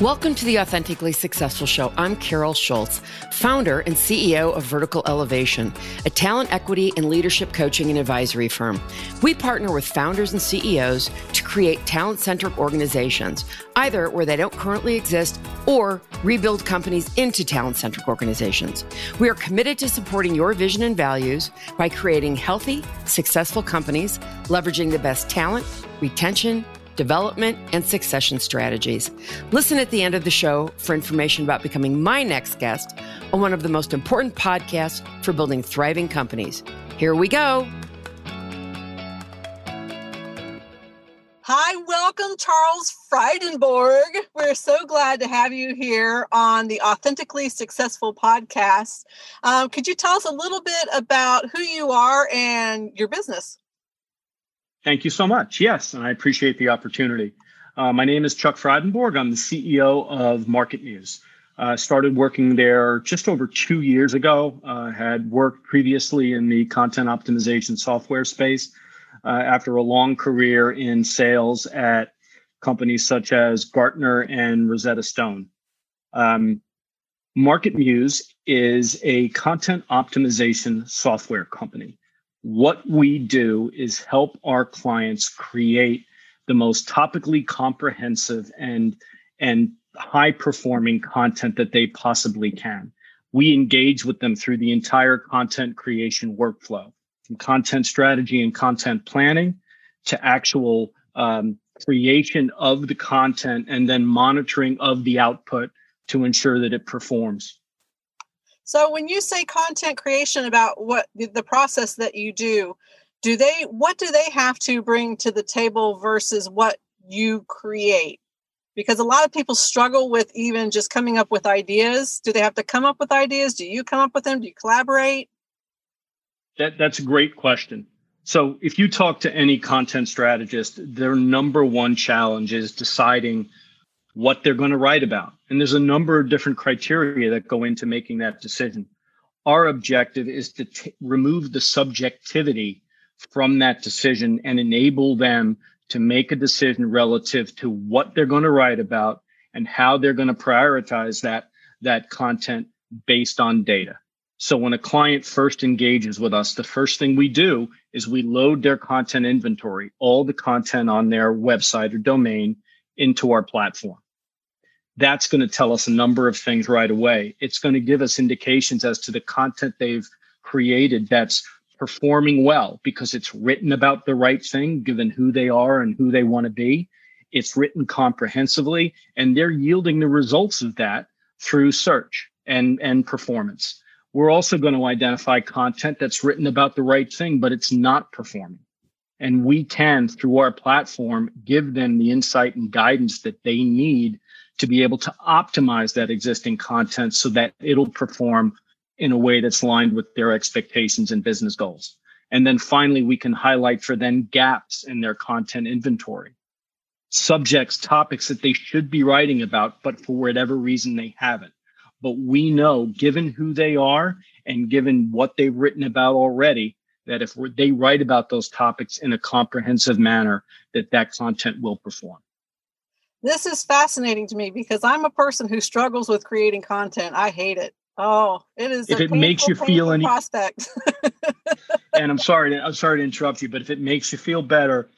Welcome to the Authentically Successful Show. I'm Carol Schultz, founder and CEO of Vertical Elevation, a talent equity and leadership coaching and advisory firm. We partner with founders and CEOs to create talent centric organizations, either where they don't currently exist or rebuild companies into talent centric organizations. We are committed to supporting your vision and values by creating healthy, successful companies, leveraging the best talent, retention, development, and succession strategies. Listen at the end of the show for information about becoming my next guest on one of the most important podcasts for building thriving companies. Here we go. Hi, welcome, Charles Frydenborg. We're so glad to have you here on the Authentically Successful podcast. Um, could you tell us a little bit about who you are and your business? Thank you so much. Yes, and I appreciate the opportunity. Uh, my name is Chuck Frydenborg. I'm the CEO of Market Muse. Uh, started working there just over two years ago. Uh, had worked previously in the content optimization software space. Uh, after a long career in sales at companies such as Gartner and Rosetta Stone. Um, Market Muse is a content optimization software company what we do is help our clients create the most topically comprehensive and and high performing content that they possibly can. We engage with them through the entire content creation workflow from content strategy and content planning to actual um, creation of the content and then monitoring of the output to ensure that it performs so when you say content creation about what the process that you do, do they what do they have to bring to the table versus what you create? Because a lot of people struggle with even just coming up with ideas. Do they have to come up with ideas? Do you come up with them? Do you collaborate? That that's a great question. So if you talk to any content strategist, their number one challenge is deciding what they're going to write about. And there's a number of different criteria that go into making that decision. Our objective is to t- remove the subjectivity from that decision and enable them to make a decision relative to what they're going to write about and how they're going to prioritize that that content based on data. So when a client first engages with us, the first thing we do is we load their content inventory, all the content on their website or domain into our platform that's going to tell us a number of things right away. It's going to give us indications as to the content they've created that's performing well because it's written about the right thing, given who they are and who they want to be. It's written comprehensively, and they're yielding the results of that through search and, and performance. We're also going to identify content that's written about the right thing, but it's not performing. And we can, through our platform, give them the insight and guidance that they need to be able to optimize that existing content so that it'll perform in a way that's aligned with their expectations and business goals. And then finally, we can highlight for them gaps in their content inventory, subjects, topics that they should be writing about, but for whatever reason they haven't. But we know, given who they are and given what they've written about already, that if they write about those topics in a comprehensive manner, that that content will perform. This is fascinating to me because I'm a person who struggles with creating content. I hate it. Oh, it is. If it painful, makes you feel any prospect. and I'm sorry, to, I'm sorry to interrupt you, but if it makes you feel better,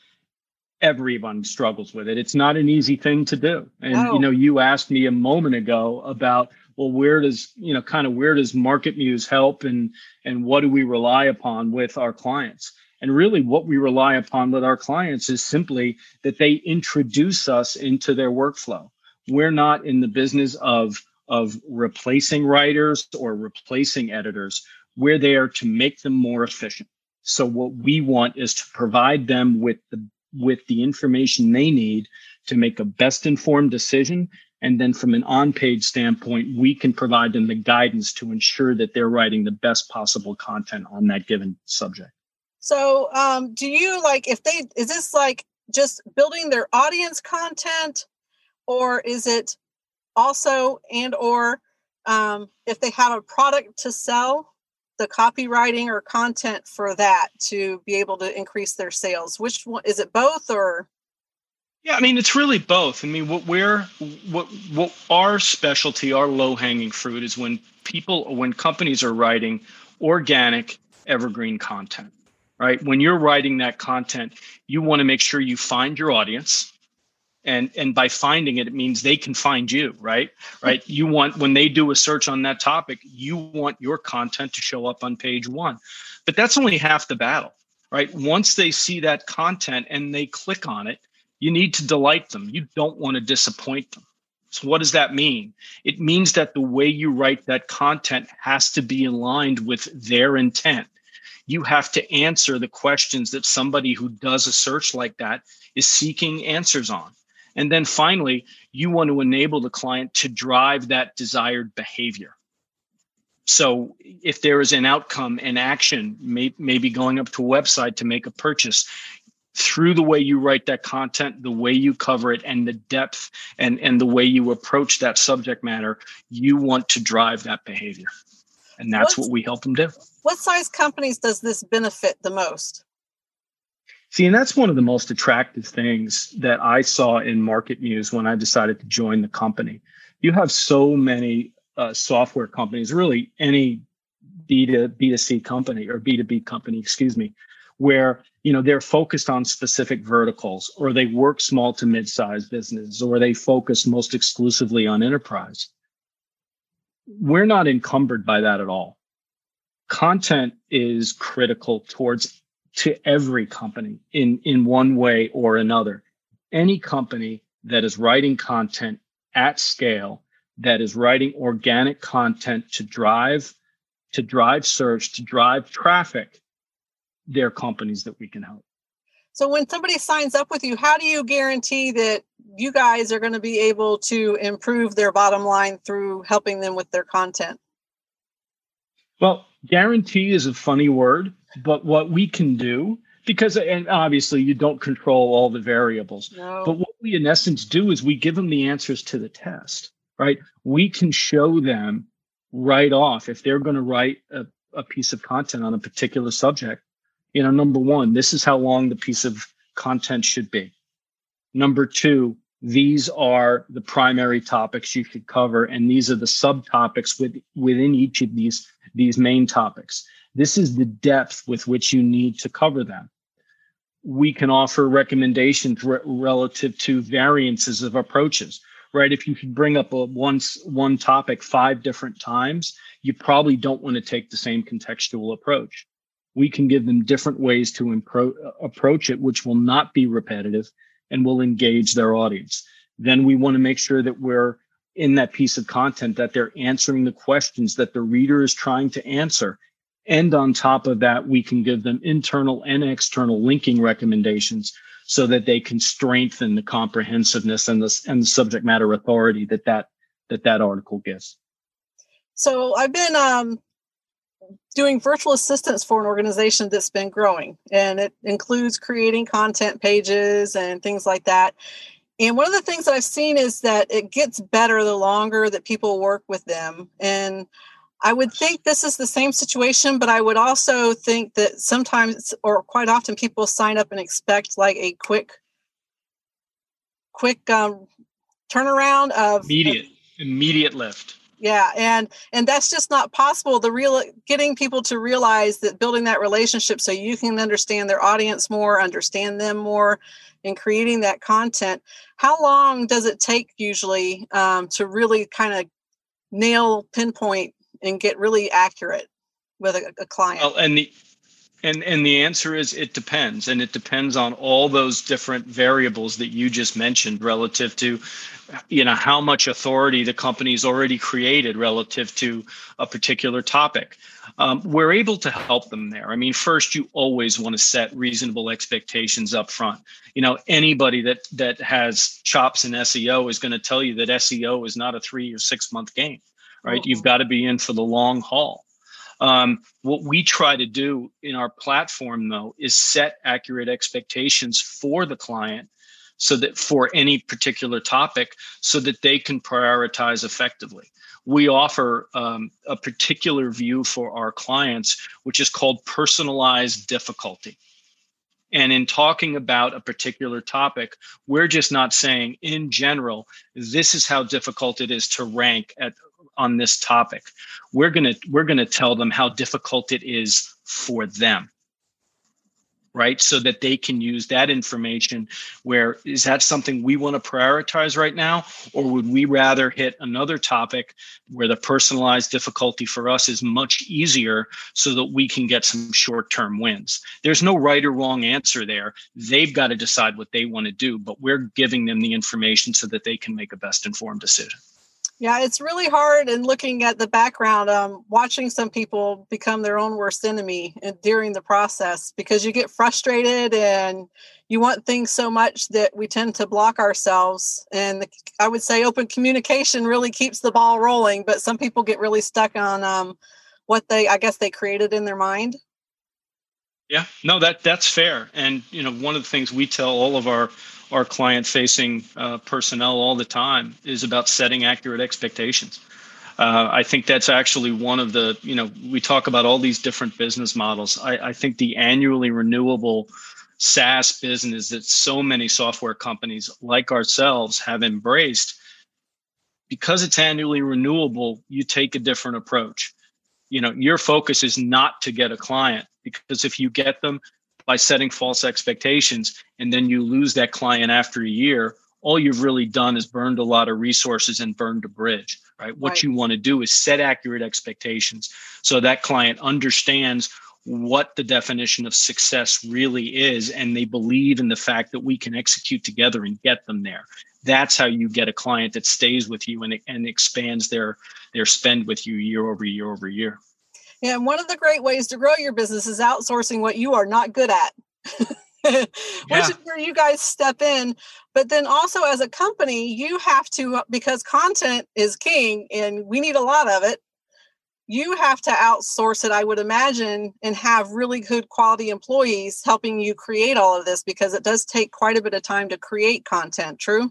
everyone struggles with it. It's not an easy thing to do. And you know, you asked me a moment ago about well, where does you know, kind of where does Market Muse help, and and what do we rely upon with our clients? And really, what we rely upon with our clients is simply that they introduce us into their workflow. We're not in the business of, of replacing writers or replacing editors. We're there to make them more efficient. So what we want is to provide them with the with the information they need to make a best informed decision. And then from an on page standpoint, we can provide them the guidance to ensure that they're writing the best possible content on that given subject. So, um, do you like if they is this like just building their audience content, or is it also and or um, if they have a product to sell, the copywriting or content for that to be able to increase their sales? Which one is it? Both or? Yeah, I mean it's really both. I mean what we're what what our specialty, our low hanging fruit is when people when companies are writing organic evergreen content. Right? When you're writing that content, you want to make sure you find your audience and and by finding it it means they can find you right right you want when they do a search on that topic you want your content to show up on page one but that's only half the battle right once they see that content and they click on it you need to delight them. You don't want to disappoint them. So, what does that mean? It means that the way you write that content has to be aligned with their intent. You have to answer the questions that somebody who does a search like that is seeking answers on. And then finally, you want to enable the client to drive that desired behavior. So if there is an outcome, an action, may, maybe going up to a website to make a purchase, through the way you write that content, the way you cover it, and the depth and, and the way you approach that subject matter, you want to drive that behavior. And that's What's, what we help them do. What size companies does this benefit the most? See, and that's one of the most attractive things that I saw in Market Muse when I decided to join the company. You have so many uh, software companies, really any B to B to C company or B to B company, excuse me, where you know they're focused on specific verticals or they work small to mid-sized businesses or they focus most exclusively on enterprise we're not encumbered by that at all content is critical towards to every company in in one way or another any company that is writing content at scale that is writing organic content to drive to drive search to drive traffic they're companies that we can help. So when somebody signs up with you, how do you guarantee that you guys are going to be able to improve their bottom line through helping them with their content? Well, guarantee is a funny word, but what we can do because and obviously you don't control all the variables. No. But what we in essence do is we give them the answers to the test, right? We can show them right off if they're going to write a, a piece of content on a particular subject you know, number one, this is how long the piece of content should be. Number two, these are the primary topics you should cover, and these are the subtopics with, within each of these, these main topics. This is the depth with which you need to cover them. We can offer recommendations re- relative to variances of approaches, right? If you could bring up a once one topic five different times, you probably don't want to take the same contextual approach we can give them different ways to impro- approach it, which will not be repetitive and will engage their audience. Then we want to make sure that we're in that piece of content that they're answering the questions that the reader is trying to answer. And on top of that, we can give them internal and external linking recommendations so that they can strengthen the comprehensiveness and the, and the subject matter authority that that, that, that article gives. So I've been um, doing virtual assistants for an organization that's been growing and it includes creating content pages and things like that. And one of the things that i've seen is that it gets better the longer that people work with them. And i would think this is the same situation but i would also think that sometimes or quite often people sign up and expect like a quick quick um, turnaround of immediate immediate lift yeah and and that's just not possible the real getting people to realize that building that relationship so you can understand their audience more understand them more and creating that content how long does it take usually um, to really kind of nail pinpoint and get really accurate with a, a client? Well, and the and and the answer is it depends, and it depends on all those different variables that you just mentioned relative to, you know, how much authority the company's already created relative to a particular topic. Um, we're able to help them there. I mean, first, you always want to set reasonable expectations up front. You know, anybody that that has chops in SEO is going to tell you that SEO is not a three or six month game, right? Mm-hmm. You've got to be in for the long haul. Um, what we try to do in our platform, though, is set accurate expectations for the client so that for any particular topic, so that they can prioritize effectively. We offer um, a particular view for our clients, which is called personalized difficulty. And in talking about a particular topic, we're just not saying in general, this is how difficult it is to rank at on this topic. We're going to we're going to tell them how difficult it is for them right? So that they can use that information. Where is that something we want to prioritize right now? Or would we rather hit another topic where the personalized difficulty for us is much easier so that we can get some short term wins? There's no right or wrong answer there. They've got to decide what they want to do, but we're giving them the information so that they can make a best informed decision. Yeah, it's really hard. And looking at the background, um, watching some people become their own worst enemy during the process because you get frustrated and you want things so much that we tend to block ourselves. And the, I would say open communication really keeps the ball rolling, but some people get really stuck on um, what they, I guess, they created in their mind. Yeah, no, that that's fair. And you know, one of the things we tell all of our our client facing uh, personnel all the time is about setting accurate expectations. Uh, I think that's actually one of the, you know, we talk about all these different business models. I, I think the annually renewable SaaS business that so many software companies like ourselves have embraced, because it's annually renewable, you take a different approach. You know, your focus is not to get a client because if you get them, by setting false expectations and then you lose that client after a year all you've really done is burned a lot of resources and burned a bridge right? What right. you want to do is set accurate expectations so that client understands what the definition of success really is and they believe in the fact that we can execute together and get them there. That's how you get a client that stays with you and, and expands their their spend with you year over year over year and one of the great ways to grow your business is outsourcing what you are not good at. which yeah. is where you guys step in. But then also as a company, you have to, because content is king and we need a lot of it, you have to outsource it, I would imagine, and have really good quality employees helping you create all of this because it does take quite a bit of time to create content. True?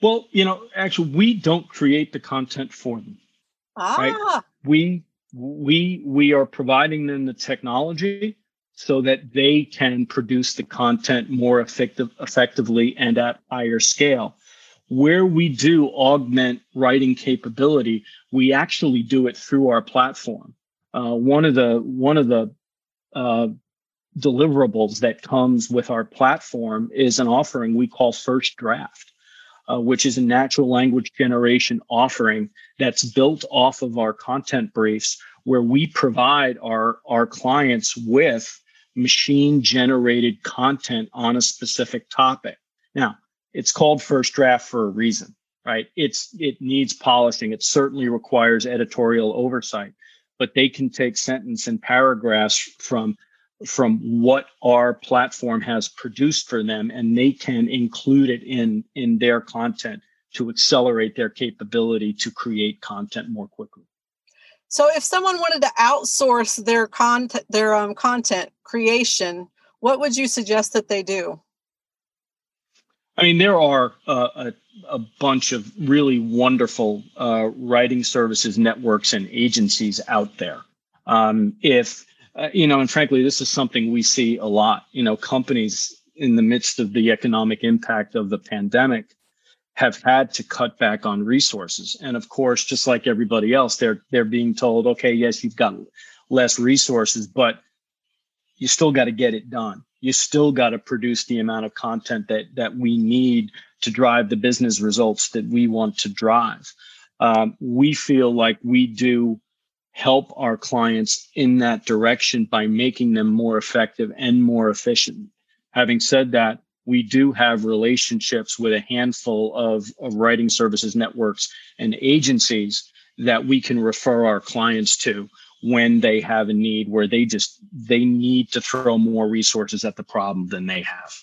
Well, you know, actually, we don't create the content for them. Ah. Right? We we we are providing them the technology so that they can produce the content more effective, effectively and at higher scale. Where we do augment writing capability, we actually do it through our platform. Uh, one of the one of the uh, deliverables that comes with our platform is an offering we call First Draft, uh, which is a natural language generation offering that's built off of our content briefs where we provide our, our clients with machine generated content on a specific topic. Now, it's called first draft for a reason, right? It's it needs polishing. It certainly requires editorial oversight, but they can take sentence and paragraphs from from what our platform has produced for them and they can include it in in their content to accelerate their capability to create content more quickly. So if someone wanted to outsource their content their um, content creation what would you suggest that they do? I mean there are uh, a, a bunch of really wonderful uh, writing services networks and agencies out there. Um, if uh, you know, and frankly, this is something we see a lot. You know, companies in the midst of the economic impact of the pandemic have had to cut back on resources. And of course, just like everybody else, they're they're being told, okay, yes, you've got less resources, but you still got to get it done. You still got to produce the amount of content that that we need to drive the business results that we want to drive. Um, we feel like we do help our clients in that direction by making them more effective and more efficient. Having said that, we do have relationships with a handful of, of writing services networks and agencies that we can refer our clients to when they have a need where they just they need to throw more resources at the problem than they have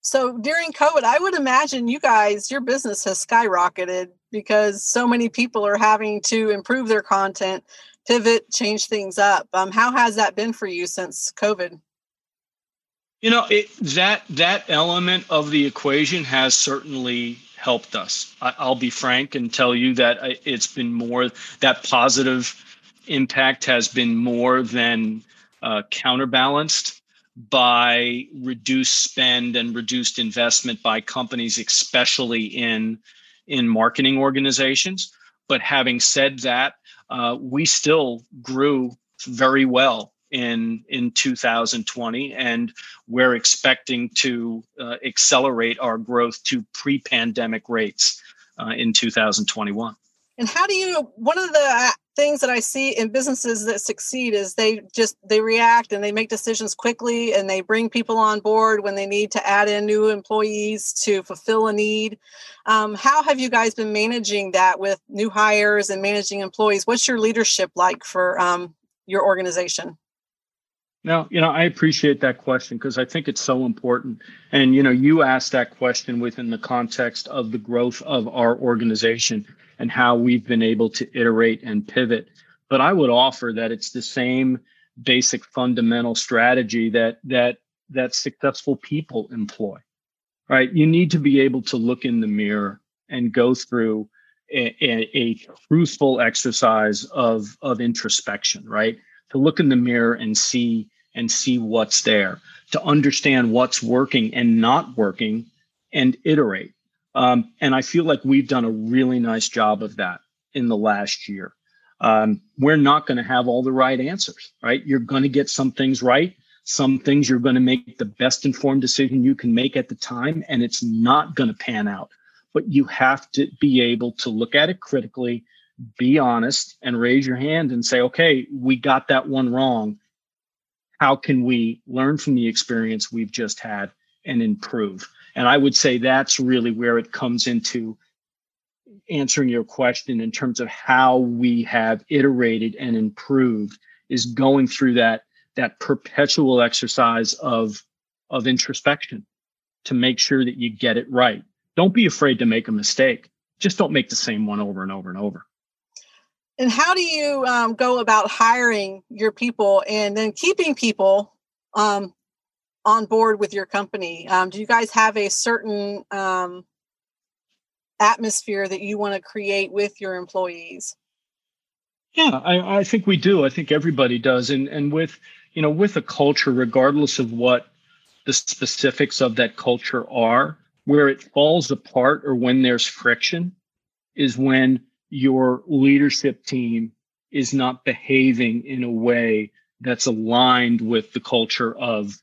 so during covid i would imagine you guys your business has skyrocketed because so many people are having to improve their content pivot, change things up. Um, how has that been for you since COVID? You know, it, that that element of the equation has certainly helped us. I, will be frank and tell you that it's been more that positive impact has been more than uh, counterbalanced by reduced spend and reduced investment by companies, especially in in marketing organizations. But having said that, uh, we still grew very well in in 2020 and we're expecting to uh, accelerate our growth to pre-pandemic rates uh, in 2021 and how do you one of the things that i see in businesses that succeed is they just they react and they make decisions quickly and they bring people on board when they need to add in new employees to fulfill a need. Um, how have you guys been managing that with new hires and managing employees? What's your leadership like for um, your organization? Now, you know, I appreciate that question because I think it's so important. And, you know, you asked that question within the context of the growth of our organization and how we've been able to iterate and pivot. But I would offer that it's the same basic fundamental strategy that that that successful people employ. Right? You need to be able to look in the mirror and go through a, a, a truthful exercise of of introspection, right? To look in the mirror and see and see what's there, to understand what's working and not working and iterate. Um, and I feel like we've done a really nice job of that in the last year. Um, we're not going to have all the right answers, right? You're going to get some things right. Some things you're going to make the best informed decision you can make at the time, and it's not going to pan out. But you have to be able to look at it critically, be honest, and raise your hand and say, okay, we got that one wrong how can we learn from the experience we've just had and improve? And I would say that's really where it comes into answering your question in terms of how we have iterated and improved is going through that that perpetual exercise of of introspection to make sure that you get it right. Don't be afraid to make a mistake. Just don't make the same one over and over and over and how do you um, go about hiring your people and then keeping people um, on board with your company um, do you guys have a certain um, atmosphere that you want to create with your employees? Yeah I, I think we do. I think everybody does. And and with you know with a culture regardless of what the specifics of that culture are where it falls apart or when there's friction is when your leadership team is not behaving in a way that's aligned with the culture of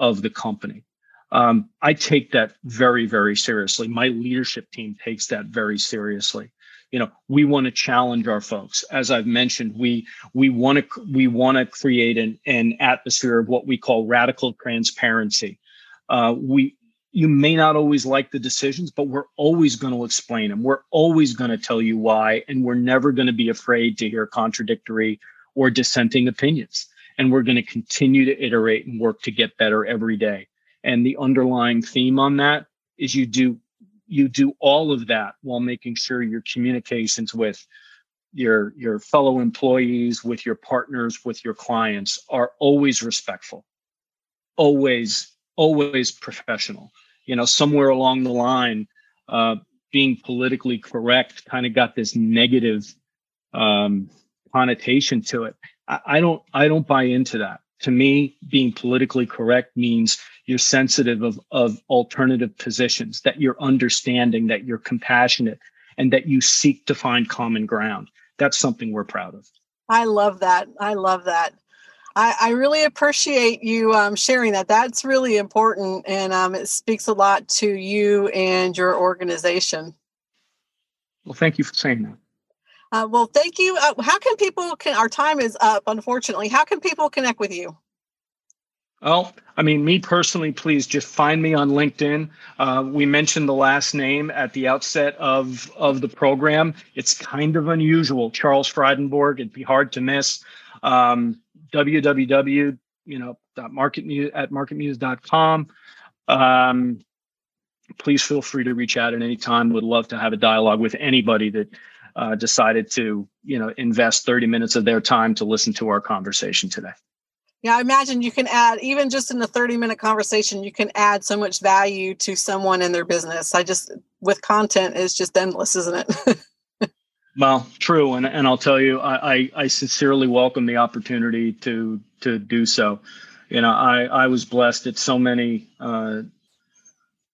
of the company. Um, I take that very, very seriously. My leadership team takes that very seriously. You know, we want to challenge our folks. As I've mentioned, we we want to we want to create an, an atmosphere of what we call radical transparency. Uh, we you may not always like the decisions, but we're always going to explain them. We're always going to tell you why, and we're never going to be afraid to hear contradictory or dissenting opinions. And we're going to continue to iterate and work to get better every day. And the underlying theme on that is you do you do all of that while making sure your communications with your your fellow employees, with your partners, with your clients are always respectful, always always professional. You know, somewhere along the line, uh, being politically correct kind of got this negative um, connotation to it. I, I don't, I don't buy into that. To me, being politically correct means you're sensitive of, of alternative positions, that you're understanding, that you're compassionate, and that you seek to find common ground. That's something we're proud of. I love that. I love that. I, I really appreciate you um, sharing that. That's really important, and um, it speaks a lot to you and your organization. Well, thank you for saying that. Uh, well, thank you. Uh, how can people? Can, our time is up, unfortunately. How can people connect with you? Well, I mean, me personally, please just find me on LinkedIn. Uh, we mentioned the last name at the outset of of the program. It's kind of unusual, Charles Frydenborg. It'd be hard to miss. Um, www you know marketmuse at marketmuse.com um, please feel free to reach out at any time would love to have a dialogue with anybody that uh, decided to you know invest 30 minutes of their time to listen to our conversation today. Yeah i imagine you can add even just in a 30 minute conversation you can add so much value to someone in their business. I just with content is just endless isn't it? Well, true, and and I'll tell you, I, I, I sincerely welcome the opportunity to to do so. you know, I, I was blessed at so many uh,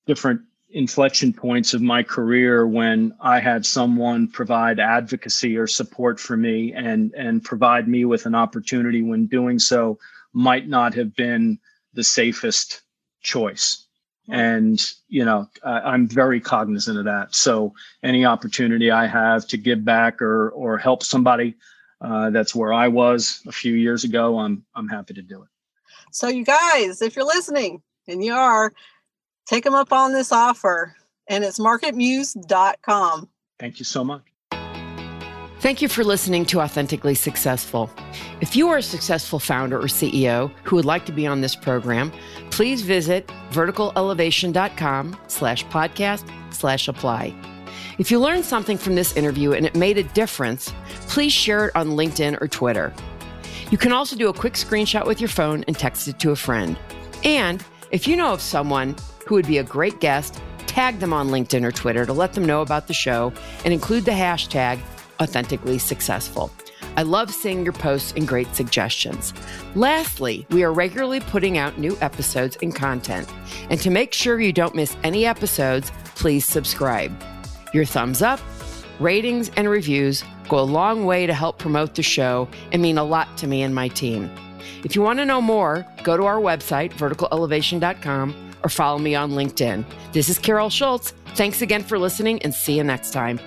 different inflection points of my career when I had someone provide advocacy or support for me and and provide me with an opportunity when doing so might not have been the safest choice. And you know, I, I'm very cognizant of that. So any opportunity I have to give back or or help somebody, uh, that's where I was a few years ago. I'm I'm happy to do it. So you guys, if you're listening, and you are, take them up on this offer and it's marketmuse.com. Thank you so much. Thank you for listening to Authentically Successful. If you are a successful founder or CEO who would like to be on this program, please visit verticalelevation.com slash podcast slash apply. If you learned something from this interview and it made a difference, please share it on LinkedIn or Twitter. You can also do a quick screenshot with your phone and text it to a friend. And if you know of someone who would be a great guest, tag them on LinkedIn or Twitter to let them know about the show and include the hashtag authentically successful. I love seeing your posts and great suggestions. Lastly, we are regularly putting out new episodes and content. And to make sure you don't miss any episodes, please subscribe. Your thumbs up, ratings, and reviews go a long way to help promote the show and mean a lot to me and my team. If you want to know more, go to our website, verticalelevation.com, or follow me on LinkedIn. This is Carol Schultz. Thanks again for listening and see you next time.